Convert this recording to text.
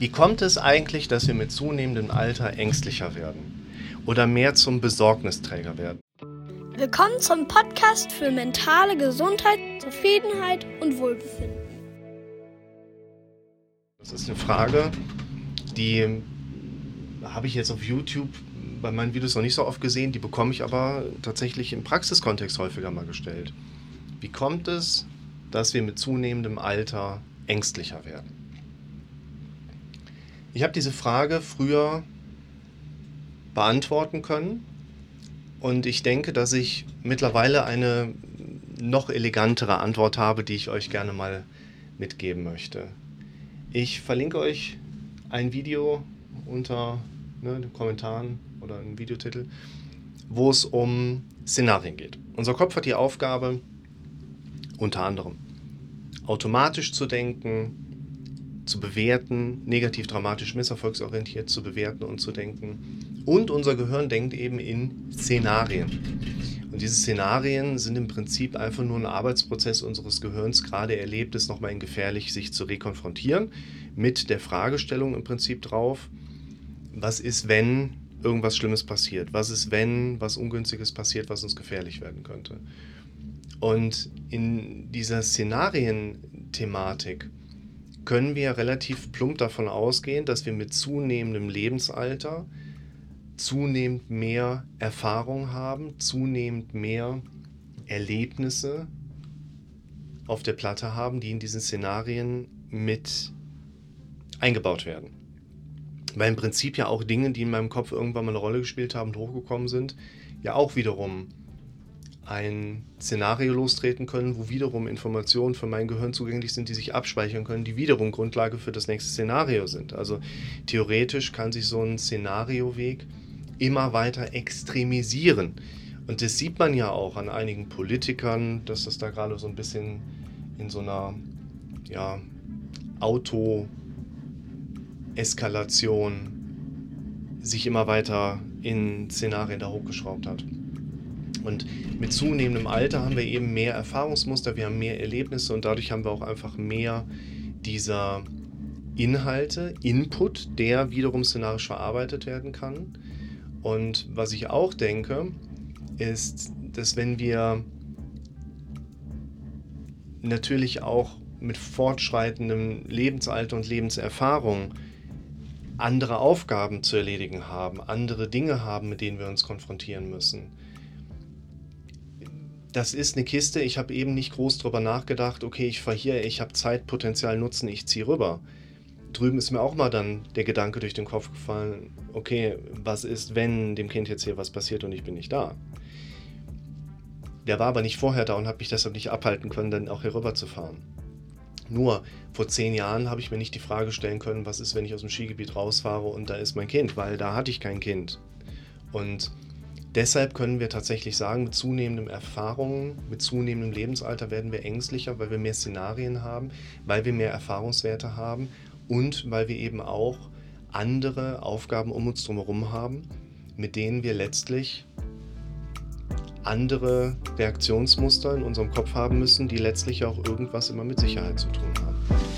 Wie kommt es eigentlich, dass wir mit zunehmendem Alter ängstlicher werden oder mehr zum Besorgnisträger werden? Willkommen zum Podcast für mentale Gesundheit, Zufriedenheit und Wohlbefinden. Das ist eine Frage, die habe ich jetzt auf YouTube bei meinen Videos noch nicht so oft gesehen, die bekomme ich aber tatsächlich im Praxiskontext häufiger mal gestellt. Wie kommt es, dass wir mit zunehmendem Alter ängstlicher werden? Ich habe diese Frage früher beantworten können und ich denke, dass ich mittlerweile eine noch elegantere Antwort habe, die ich euch gerne mal mitgeben möchte. Ich verlinke euch ein Video unter ne, den Kommentaren oder einen Videotitel, wo es um Szenarien geht. Unser Kopf hat die Aufgabe, unter anderem automatisch zu denken, zu bewerten, negativ, dramatisch, misserfolgsorientiert zu bewerten und zu denken. Und unser Gehirn denkt eben in Szenarien. Und diese Szenarien sind im Prinzip einfach nur ein Arbeitsprozess unseres Gehirns, gerade erlebt es nochmal in gefährlich, sich zu rekonfrontieren mit der Fragestellung im Prinzip drauf, was ist, wenn irgendwas Schlimmes passiert? Was ist, wenn was Ungünstiges passiert, was uns gefährlich werden könnte? Und in dieser Szenarienthematik können wir relativ plump davon ausgehen, dass wir mit zunehmendem Lebensalter zunehmend mehr Erfahrung haben, zunehmend mehr Erlebnisse auf der Platte haben, die in diesen Szenarien mit eingebaut werden. Weil im Prinzip ja auch Dinge, die in meinem Kopf irgendwann mal eine Rolle gespielt haben und hochgekommen sind, ja auch wiederum ein Szenario lostreten können, wo wiederum Informationen für mein Gehirn zugänglich sind, die sich abspeichern können, die wiederum Grundlage für das nächste Szenario sind. Also theoretisch kann sich so ein Szenarioweg immer weiter extremisieren. Und das sieht man ja auch an einigen Politikern, dass das da gerade so ein bisschen in so einer ja, Auto-Eskalation sich immer weiter in Szenarien da hochgeschraubt hat. Und mit zunehmendem Alter haben wir eben mehr Erfahrungsmuster, wir haben mehr Erlebnisse und dadurch haben wir auch einfach mehr dieser Inhalte, Input, der wiederum szenarisch verarbeitet werden kann. Und was ich auch denke, ist, dass wenn wir natürlich auch mit fortschreitendem Lebensalter und Lebenserfahrung andere Aufgaben zu erledigen haben, andere Dinge haben, mit denen wir uns konfrontieren müssen das ist eine Kiste, ich habe eben nicht groß drüber nachgedacht, okay, ich fahre hier, ich habe Zeit, Potenzial, Nutzen, ich ziehe rüber. Drüben ist mir auch mal dann der Gedanke durch den Kopf gefallen, okay, was ist, wenn dem Kind jetzt hier was passiert und ich bin nicht da? Der war aber nicht vorher da und hat mich deshalb nicht abhalten können, dann auch hier rüber zu fahren. Nur vor zehn Jahren habe ich mir nicht die Frage stellen können, was ist, wenn ich aus dem Skigebiet rausfahre und da ist mein Kind, weil da hatte ich kein Kind. Und Deshalb können wir tatsächlich sagen, mit zunehmendem Erfahrungen, mit zunehmendem Lebensalter werden wir ängstlicher, weil wir mehr Szenarien haben, weil wir mehr Erfahrungswerte haben und weil wir eben auch andere Aufgaben um uns herum haben, mit denen wir letztlich andere Reaktionsmuster in unserem Kopf haben müssen, die letztlich auch irgendwas immer mit Sicherheit zu tun haben.